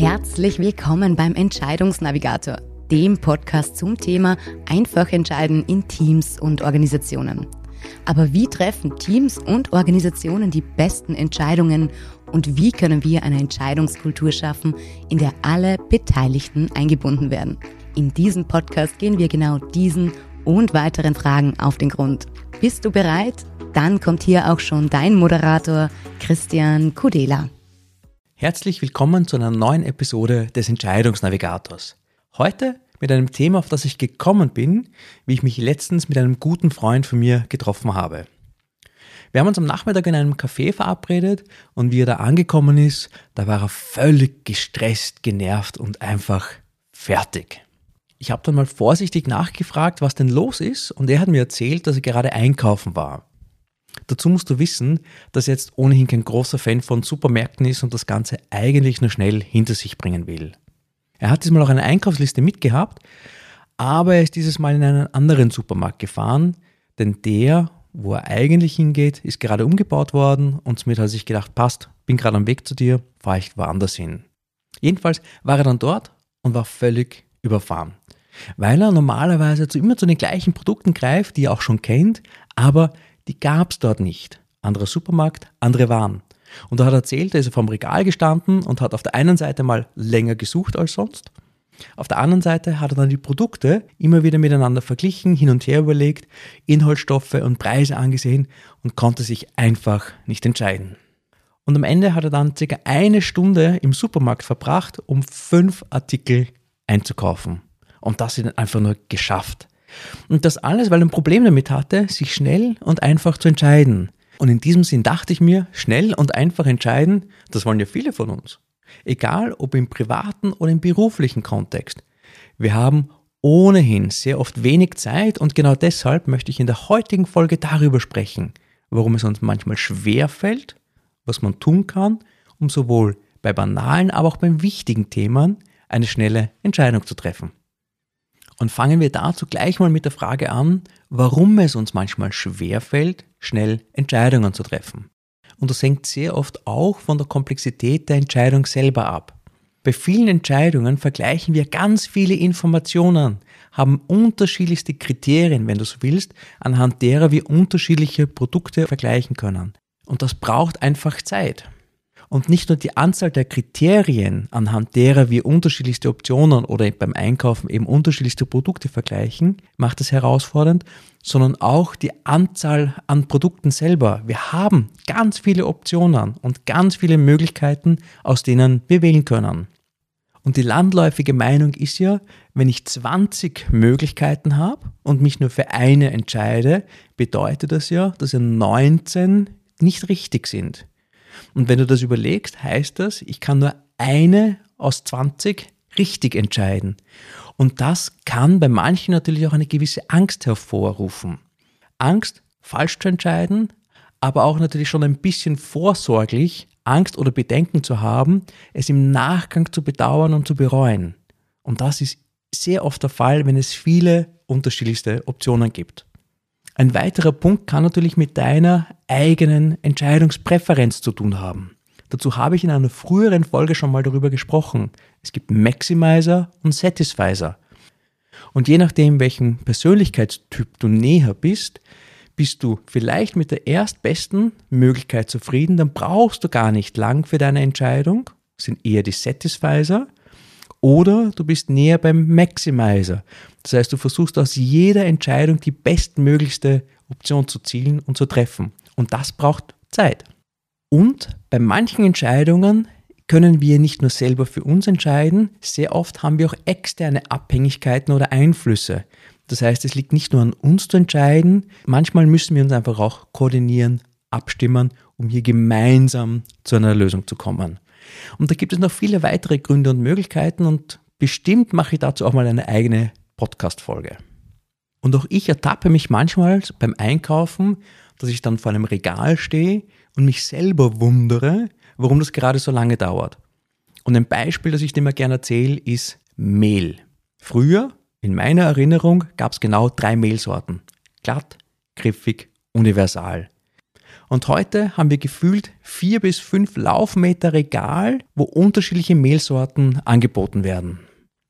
Herzlich willkommen beim Entscheidungsnavigator, dem Podcast zum Thema einfach entscheiden in Teams und Organisationen. Aber wie treffen Teams und Organisationen die besten Entscheidungen und wie können wir eine Entscheidungskultur schaffen, in der alle Beteiligten eingebunden werden? In diesem Podcast gehen wir genau diesen und weiteren Fragen auf den Grund. Bist du bereit? Dann kommt hier auch schon dein Moderator Christian Kudela. Herzlich willkommen zu einer neuen Episode des Entscheidungsnavigators. Heute mit einem Thema, auf das ich gekommen bin, wie ich mich letztens mit einem guten Freund von mir getroffen habe. Wir haben uns am Nachmittag in einem Café verabredet und wie er da angekommen ist, da war er völlig gestresst, genervt und einfach fertig. Ich habe dann mal vorsichtig nachgefragt, was denn los ist und er hat mir erzählt, dass er gerade einkaufen war. Dazu musst du wissen, dass er jetzt ohnehin kein großer Fan von Supermärkten ist und das Ganze eigentlich nur schnell hinter sich bringen will. Er hat diesmal auch eine Einkaufsliste mitgehabt, aber er ist dieses Mal in einen anderen Supermarkt gefahren, denn der, wo er eigentlich hingeht, ist gerade umgebaut worden und somit hat er sich gedacht, passt, bin gerade am Weg zu dir, fahre ich woanders hin. Jedenfalls war er dann dort und war völlig überfahren, weil er normalerweise immer zu den gleichen Produkten greift, die er auch schon kennt, aber die gab es dort nicht. Anderer Supermarkt, andere Waren. Und er hat erzählt, er ist vom Regal gestanden und hat auf der einen Seite mal länger gesucht als sonst. Auf der anderen Seite hat er dann die Produkte immer wieder miteinander verglichen, hin und her überlegt, Inhaltsstoffe und Preise angesehen und konnte sich einfach nicht entscheiden. Und am Ende hat er dann circa eine Stunde im Supermarkt verbracht, um fünf Artikel einzukaufen. Und das ist einfach nur geschafft. Und das alles, weil er ein Problem damit hatte, sich schnell und einfach zu entscheiden. Und in diesem Sinn dachte ich mir, schnell und einfach entscheiden, das wollen ja viele von uns. Egal ob im privaten oder im beruflichen Kontext. Wir haben ohnehin sehr oft wenig Zeit und genau deshalb möchte ich in der heutigen Folge darüber sprechen, warum es uns manchmal schwer fällt, was man tun kann, um sowohl bei banalen, aber auch beim wichtigen Themen eine schnelle Entscheidung zu treffen. Und fangen wir dazu gleich mal mit der Frage an, warum es uns manchmal schwer fällt, schnell Entscheidungen zu treffen. Und das hängt sehr oft auch von der Komplexität der Entscheidung selber ab. Bei vielen Entscheidungen vergleichen wir ganz viele Informationen, haben unterschiedlichste Kriterien, wenn du so willst, anhand derer wir unterschiedliche Produkte vergleichen können. Und das braucht einfach Zeit. Und nicht nur die Anzahl der Kriterien, anhand derer wir unterschiedlichste Optionen oder beim Einkaufen eben unterschiedlichste Produkte vergleichen, macht es herausfordernd, sondern auch die Anzahl an Produkten selber. Wir haben ganz viele Optionen und ganz viele Möglichkeiten, aus denen wir wählen können. Und die landläufige Meinung ist ja, wenn ich 20 Möglichkeiten habe und mich nur für eine entscheide, bedeutet das ja, dass ja 19 nicht richtig sind. Und wenn du das überlegst, heißt das, ich kann nur eine aus 20 richtig entscheiden. Und das kann bei manchen natürlich auch eine gewisse Angst hervorrufen. Angst, falsch zu entscheiden, aber auch natürlich schon ein bisschen vorsorglich Angst oder Bedenken zu haben, es im Nachgang zu bedauern und zu bereuen. Und das ist sehr oft der Fall, wenn es viele unterschiedlichste Optionen gibt. Ein weiterer Punkt kann natürlich mit deiner eigenen Entscheidungspräferenz zu tun haben. Dazu habe ich in einer früheren Folge schon mal darüber gesprochen. Es gibt Maximizer und Satisfizer. Und je nachdem, welchem Persönlichkeitstyp du näher bist, bist du vielleicht mit der erstbesten Möglichkeit zufrieden, dann brauchst du gar nicht lang für deine Entscheidung, sind eher die Satisfizer, oder du bist näher beim Maximizer. Das heißt, du versuchst aus jeder Entscheidung die bestmöglichste Option zu zielen und zu treffen. Und das braucht Zeit. Und bei manchen Entscheidungen können wir nicht nur selber für uns entscheiden, sehr oft haben wir auch externe Abhängigkeiten oder Einflüsse. Das heißt, es liegt nicht nur an uns zu entscheiden, manchmal müssen wir uns einfach auch koordinieren, abstimmen, um hier gemeinsam zu einer Lösung zu kommen. Und da gibt es noch viele weitere Gründe und Möglichkeiten und bestimmt mache ich dazu auch mal eine eigene Podcast-Folge. Und auch ich ertappe mich manchmal beim Einkaufen, dass ich dann vor einem Regal stehe und mich selber wundere, warum das gerade so lange dauert. Und ein Beispiel, das ich dir mal gerne erzähle, ist Mehl. Früher, in meiner Erinnerung, gab es genau drei Mehlsorten. Glatt, griffig, universal. Und heute haben wir gefühlt vier bis fünf Laufmeter Regal, wo unterschiedliche Mehlsorten angeboten werden.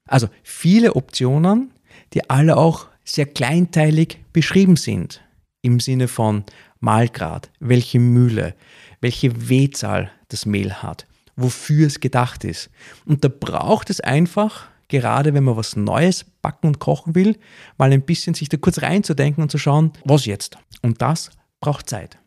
Also viele Optionen, die alle auch sehr kleinteilig beschrieben sind. Im Sinne von Mahlgrad, welche Mühle, welche Wehzahl das Mehl hat, wofür es gedacht ist. Und da braucht es einfach, gerade wenn man was Neues backen und kochen will, mal ein bisschen sich da kurz reinzudenken und zu schauen, was jetzt. Und das braucht Zeit.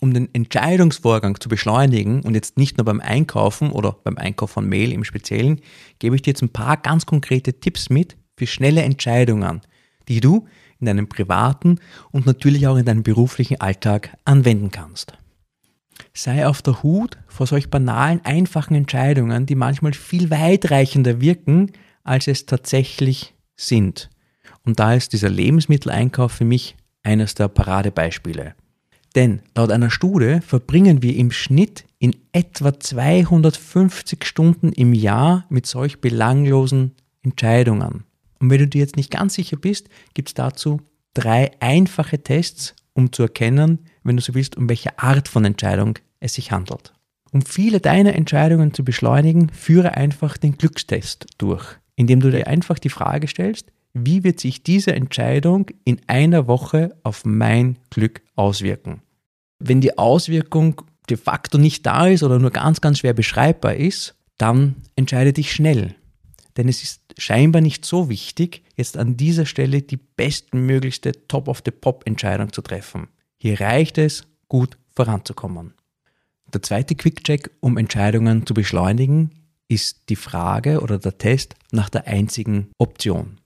Um den Entscheidungsvorgang zu beschleunigen und jetzt nicht nur beim Einkaufen oder beim Einkauf von Mehl im Speziellen, gebe ich dir jetzt ein paar ganz konkrete Tipps mit für schnelle Entscheidungen, die du in deinem privaten und natürlich auch in deinem beruflichen Alltag anwenden kannst. Sei auf der Hut vor solch banalen, einfachen Entscheidungen, die manchmal viel weitreichender wirken, als es tatsächlich sind. Und da ist dieser Lebensmitteleinkauf für mich eines der Paradebeispiele. Denn laut einer Studie verbringen wir im Schnitt in etwa 250 Stunden im Jahr mit solch belanglosen Entscheidungen. Und wenn du dir jetzt nicht ganz sicher bist, gibt es dazu drei einfache Tests, um zu erkennen, wenn du so willst, um welche Art von Entscheidung es sich handelt. Um viele deiner Entscheidungen zu beschleunigen, führe einfach den Glückstest durch, indem du dir einfach die Frage stellst, wie wird sich diese Entscheidung in einer Woche auf mein Glück auswirken? Wenn die Auswirkung de facto nicht da ist oder nur ganz, ganz schwer beschreibbar ist, dann entscheide dich schnell. Denn es ist scheinbar nicht so wichtig, jetzt an dieser Stelle die bestmöglichste Top-of-the-Pop-Entscheidung zu treffen. Hier reicht es, gut voranzukommen. Der zweite Quick-Check, um Entscheidungen zu beschleunigen, ist die Frage oder der Test nach der einzigen Option.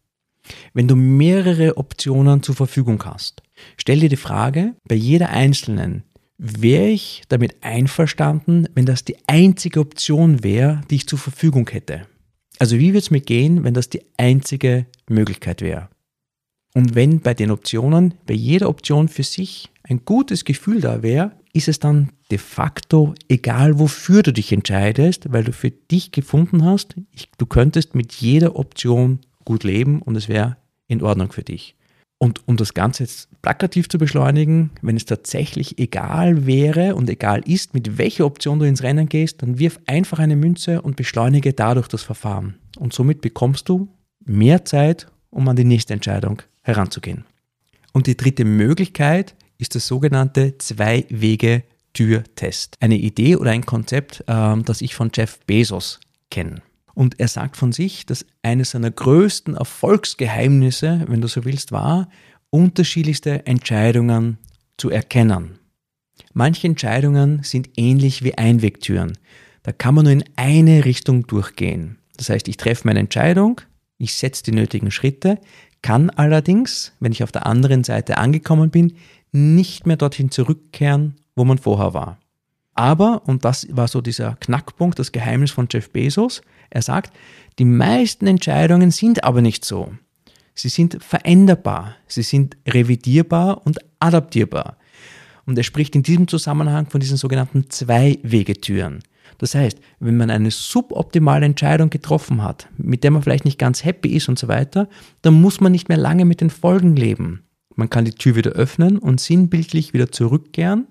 Wenn du mehrere Optionen zur Verfügung hast, stell dir die Frage, bei jeder einzelnen, wäre ich damit einverstanden, wenn das die einzige Option wäre, die ich zur Verfügung hätte? Also wie würde es mir gehen, wenn das die einzige Möglichkeit wäre? Und wenn bei den Optionen, bei jeder Option für sich ein gutes Gefühl da wäre, ist es dann de facto egal, wofür du dich entscheidest, weil du für dich gefunden hast, ich, du könntest mit jeder Option gut leben und es wäre in Ordnung für dich. Und um das Ganze jetzt plakativ zu beschleunigen, wenn es tatsächlich egal wäre und egal ist, mit welcher Option du ins Rennen gehst, dann wirf einfach eine Münze und beschleunige dadurch das Verfahren. Und somit bekommst du mehr Zeit, um an die nächste Entscheidung heranzugehen. Und die dritte Möglichkeit ist der sogenannte Zwei-Wege-Tür-Test. Eine Idee oder ein Konzept, ähm, das ich von Jeff Bezos kenne. Und er sagt von sich, dass eines seiner größten Erfolgsgeheimnisse, wenn du so willst, war, unterschiedlichste Entscheidungen zu erkennen. Manche Entscheidungen sind ähnlich wie Einwegtüren. Da kann man nur in eine Richtung durchgehen. Das heißt, ich treffe meine Entscheidung, ich setze die nötigen Schritte, kann allerdings, wenn ich auf der anderen Seite angekommen bin, nicht mehr dorthin zurückkehren, wo man vorher war. Aber, und das war so dieser Knackpunkt, das Geheimnis von Jeff Bezos, er sagt, die meisten Entscheidungen sind aber nicht so. Sie sind veränderbar, sie sind revidierbar und adaptierbar. Und er spricht in diesem Zusammenhang von diesen sogenannten Zwei-Wegetüren. Das heißt, wenn man eine suboptimale Entscheidung getroffen hat, mit der man vielleicht nicht ganz happy ist und so weiter, dann muss man nicht mehr lange mit den Folgen leben. Man kann die Tür wieder öffnen und sinnbildlich wieder zurückkehren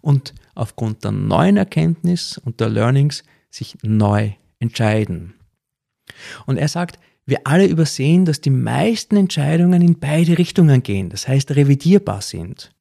und aufgrund der neuen Erkenntnis und der Learnings sich neu entscheiden. Und er sagt, wir alle übersehen, dass die meisten Entscheidungen in beide Richtungen gehen, das heißt revidierbar sind.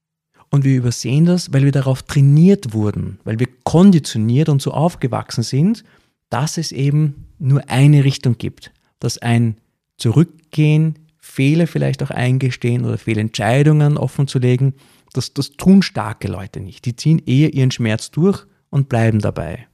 Und wir übersehen das, weil wir darauf trainiert wurden, weil wir konditioniert und so aufgewachsen sind, dass es eben nur eine Richtung gibt, dass ein Zurückgehen, Fehler vielleicht auch eingestehen oder Fehlentscheidungen offen zu legen, das, das tun starke Leute nicht. Die ziehen eher ihren Schmerz durch und bleiben dabei.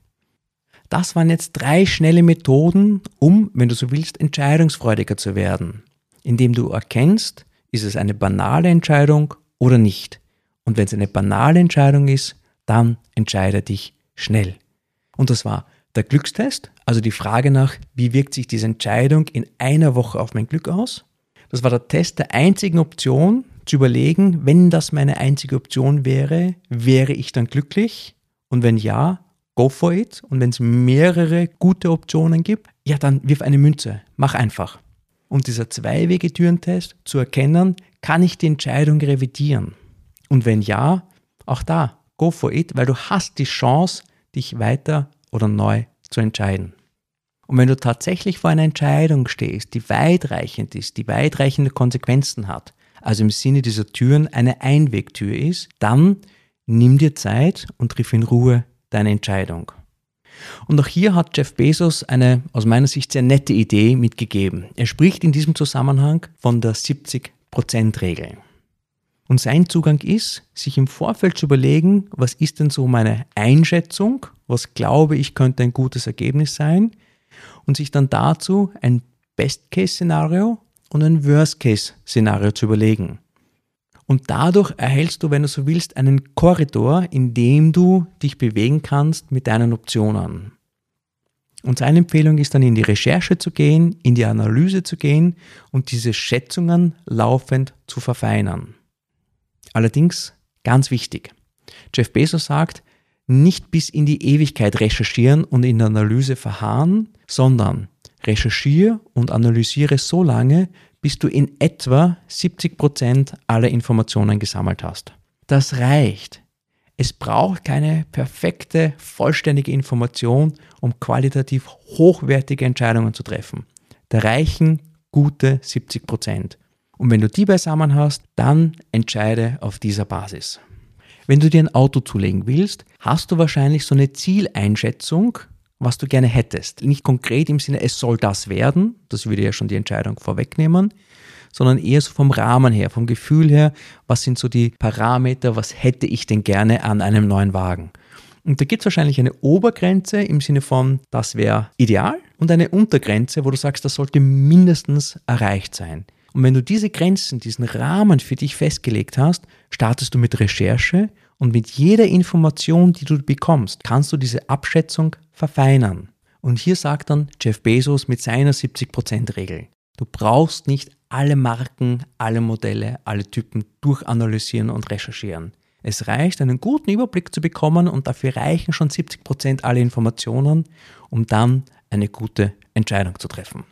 Das waren jetzt drei schnelle Methoden, um, wenn du so willst, entscheidungsfreudiger zu werden. Indem du erkennst, ist es eine banale Entscheidung oder nicht. Und wenn es eine banale Entscheidung ist, dann entscheide dich schnell. Und das war der Glückstest, also die Frage nach, wie wirkt sich diese Entscheidung in einer Woche auf mein Glück aus. Das war der Test der einzigen Option, zu überlegen, wenn das meine einzige Option wäre, wäre ich dann glücklich? Und wenn ja, go for it. Und wenn es mehrere gute Optionen gibt, ja, dann wirf eine Münze. Mach einfach. Und dieser Zwei-Wege-Türentest zu erkennen, kann ich die Entscheidung revidieren? Und wenn ja, auch da, go for it, weil du hast die Chance, dich weiter oder neu zu entscheiden. Und wenn du tatsächlich vor einer Entscheidung stehst, die weitreichend ist, die weitreichende Konsequenzen hat, also im Sinne dieser Türen eine Einwegtür ist, dann nimm dir Zeit und triff in Ruhe deine Entscheidung. Und auch hier hat Jeff Bezos eine aus meiner Sicht sehr nette Idee mitgegeben. Er spricht in diesem Zusammenhang von der 70%-Regel. Und sein Zugang ist, sich im Vorfeld zu überlegen, was ist denn so meine Einschätzung, was glaube ich könnte ein gutes Ergebnis sein und sich dann dazu ein Best-Case-Szenario und ein Worst-Case-Szenario zu überlegen. Und dadurch erhältst du, wenn du so willst, einen Korridor, in dem du dich bewegen kannst mit deinen Optionen. Und seine Empfehlung ist dann in die Recherche zu gehen, in die Analyse zu gehen und diese Schätzungen laufend zu verfeinern. Allerdings ganz wichtig. Jeff Bezos sagt, nicht bis in die Ewigkeit recherchieren und in der Analyse verharren, sondern recherchiere und analysiere so lange, bis du in etwa 70 Prozent aller Informationen gesammelt hast. Das reicht. Es braucht keine perfekte, vollständige Information, um qualitativ hochwertige Entscheidungen zu treffen. Da reichen gute 70 Prozent. Und wenn du die beisammen hast, dann entscheide auf dieser Basis. Wenn du dir ein Auto zulegen willst, hast du wahrscheinlich so eine Zieleinschätzung, was du gerne hättest. Nicht konkret im Sinne, es soll das werden, das würde ja schon die Entscheidung vorwegnehmen, sondern eher so vom Rahmen her, vom Gefühl her, was sind so die Parameter, was hätte ich denn gerne an einem neuen Wagen. Und da gibt es wahrscheinlich eine Obergrenze im Sinne von, das wäre ideal und eine Untergrenze, wo du sagst, das sollte mindestens erreicht sein. Und wenn du diese Grenzen, diesen Rahmen für dich festgelegt hast, startest du mit Recherche und mit jeder Information, die du bekommst, kannst du diese Abschätzung verfeinern. Und hier sagt dann Jeff Bezos mit seiner 70%-Regel, du brauchst nicht alle Marken, alle Modelle, alle Typen durchanalysieren und recherchieren. Es reicht, einen guten Überblick zu bekommen und dafür reichen schon 70% aller Informationen, um dann eine gute Entscheidung zu treffen.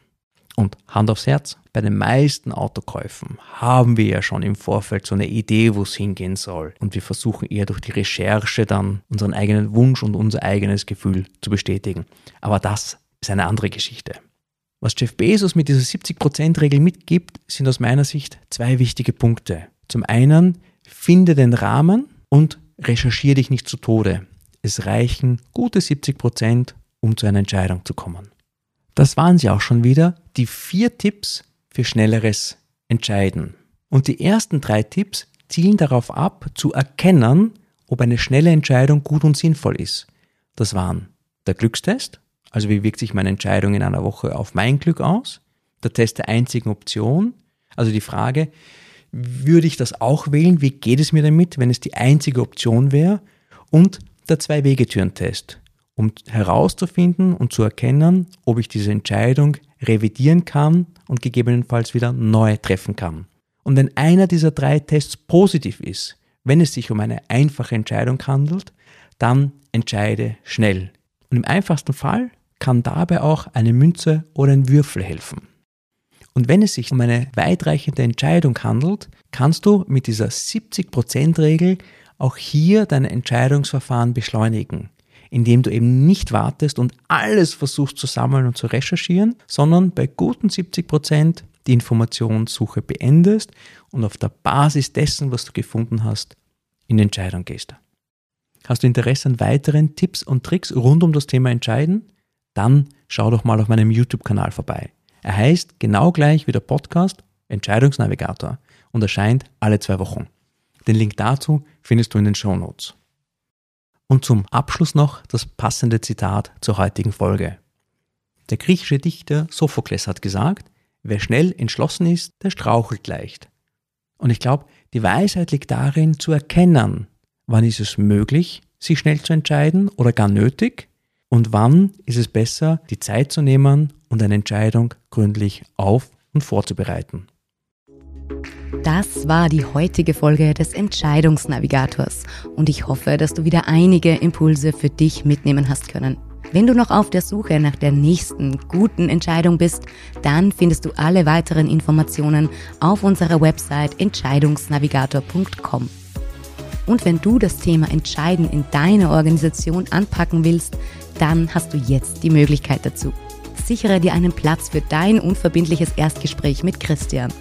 Und Hand aufs Herz, bei den meisten Autokäufen haben wir ja schon im Vorfeld so eine Idee, wo es hingehen soll. Und wir versuchen eher durch die Recherche dann unseren eigenen Wunsch und unser eigenes Gefühl zu bestätigen. Aber das ist eine andere Geschichte. Was Jeff Bezos mit dieser 70%-Regel mitgibt, sind aus meiner Sicht zwei wichtige Punkte. Zum einen, finde den Rahmen und recherchiere dich nicht zu Tode. Es reichen gute 70%, um zu einer Entscheidung zu kommen. Das waren sie auch schon wieder, die vier Tipps für schnelleres Entscheiden. Und die ersten drei Tipps zielen darauf ab, zu erkennen, ob eine schnelle Entscheidung gut und sinnvoll ist. Das waren der Glückstest, also wie wirkt sich meine Entscheidung in einer Woche auf mein Glück aus, der Test der einzigen Option, also die Frage, würde ich das auch wählen, wie geht es mir damit, wenn es die einzige Option wäre, und der Zwei-Wegetüren-Test, um herauszufinden und zu erkennen, ob ich diese Entscheidung revidieren kann und gegebenenfalls wieder neu treffen kann. Und wenn einer dieser drei Tests positiv ist, wenn es sich um eine einfache Entscheidung handelt, dann entscheide schnell. Und im einfachsten Fall kann dabei auch eine Münze oder ein Würfel helfen. Und wenn es sich um eine weitreichende Entscheidung handelt, kannst du mit dieser 70%-Regel auch hier dein Entscheidungsverfahren beschleunigen indem du eben nicht wartest und alles versuchst zu sammeln und zu recherchieren, sondern bei guten 70 Prozent die Informationssuche beendest und auf der Basis dessen, was du gefunden hast, in Entscheidung gehst. Hast du Interesse an weiteren Tipps und Tricks rund um das Thema Entscheiden? Dann schau doch mal auf meinem YouTube-Kanal vorbei. Er heißt genau gleich wie der Podcast Entscheidungsnavigator und erscheint alle zwei Wochen. Den Link dazu findest du in den Show Notes. Und zum Abschluss noch das passende Zitat zur heutigen Folge. Der griechische Dichter Sophokles hat gesagt, wer schnell entschlossen ist, der strauchelt leicht. Und ich glaube, die Weisheit liegt darin zu erkennen, wann ist es möglich, sich schnell zu entscheiden oder gar nötig und wann ist es besser, die Zeit zu nehmen und eine Entscheidung gründlich auf und vorzubereiten. Das war die heutige Folge des Entscheidungsnavigators und ich hoffe, dass du wieder einige Impulse für dich mitnehmen hast können. Wenn du noch auf der Suche nach der nächsten guten Entscheidung bist, dann findest du alle weiteren Informationen auf unserer Website entscheidungsnavigator.com. Und wenn du das Thema Entscheiden in deiner Organisation anpacken willst, dann hast du jetzt die Möglichkeit dazu. Sichere dir einen Platz für dein unverbindliches Erstgespräch mit Christian.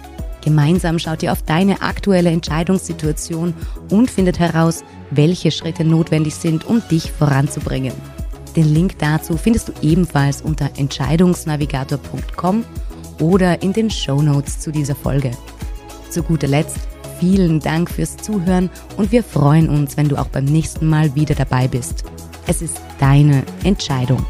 Gemeinsam schaut ihr auf deine aktuelle Entscheidungssituation und findet heraus, welche Schritte notwendig sind, um dich voranzubringen. Den Link dazu findest du ebenfalls unter entscheidungsnavigator.com oder in den Show Notes zu dieser Folge. Zu guter Letzt vielen Dank fürs Zuhören und wir freuen uns, wenn du auch beim nächsten Mal wieder dabei bist. Es ist deine Entscheidung.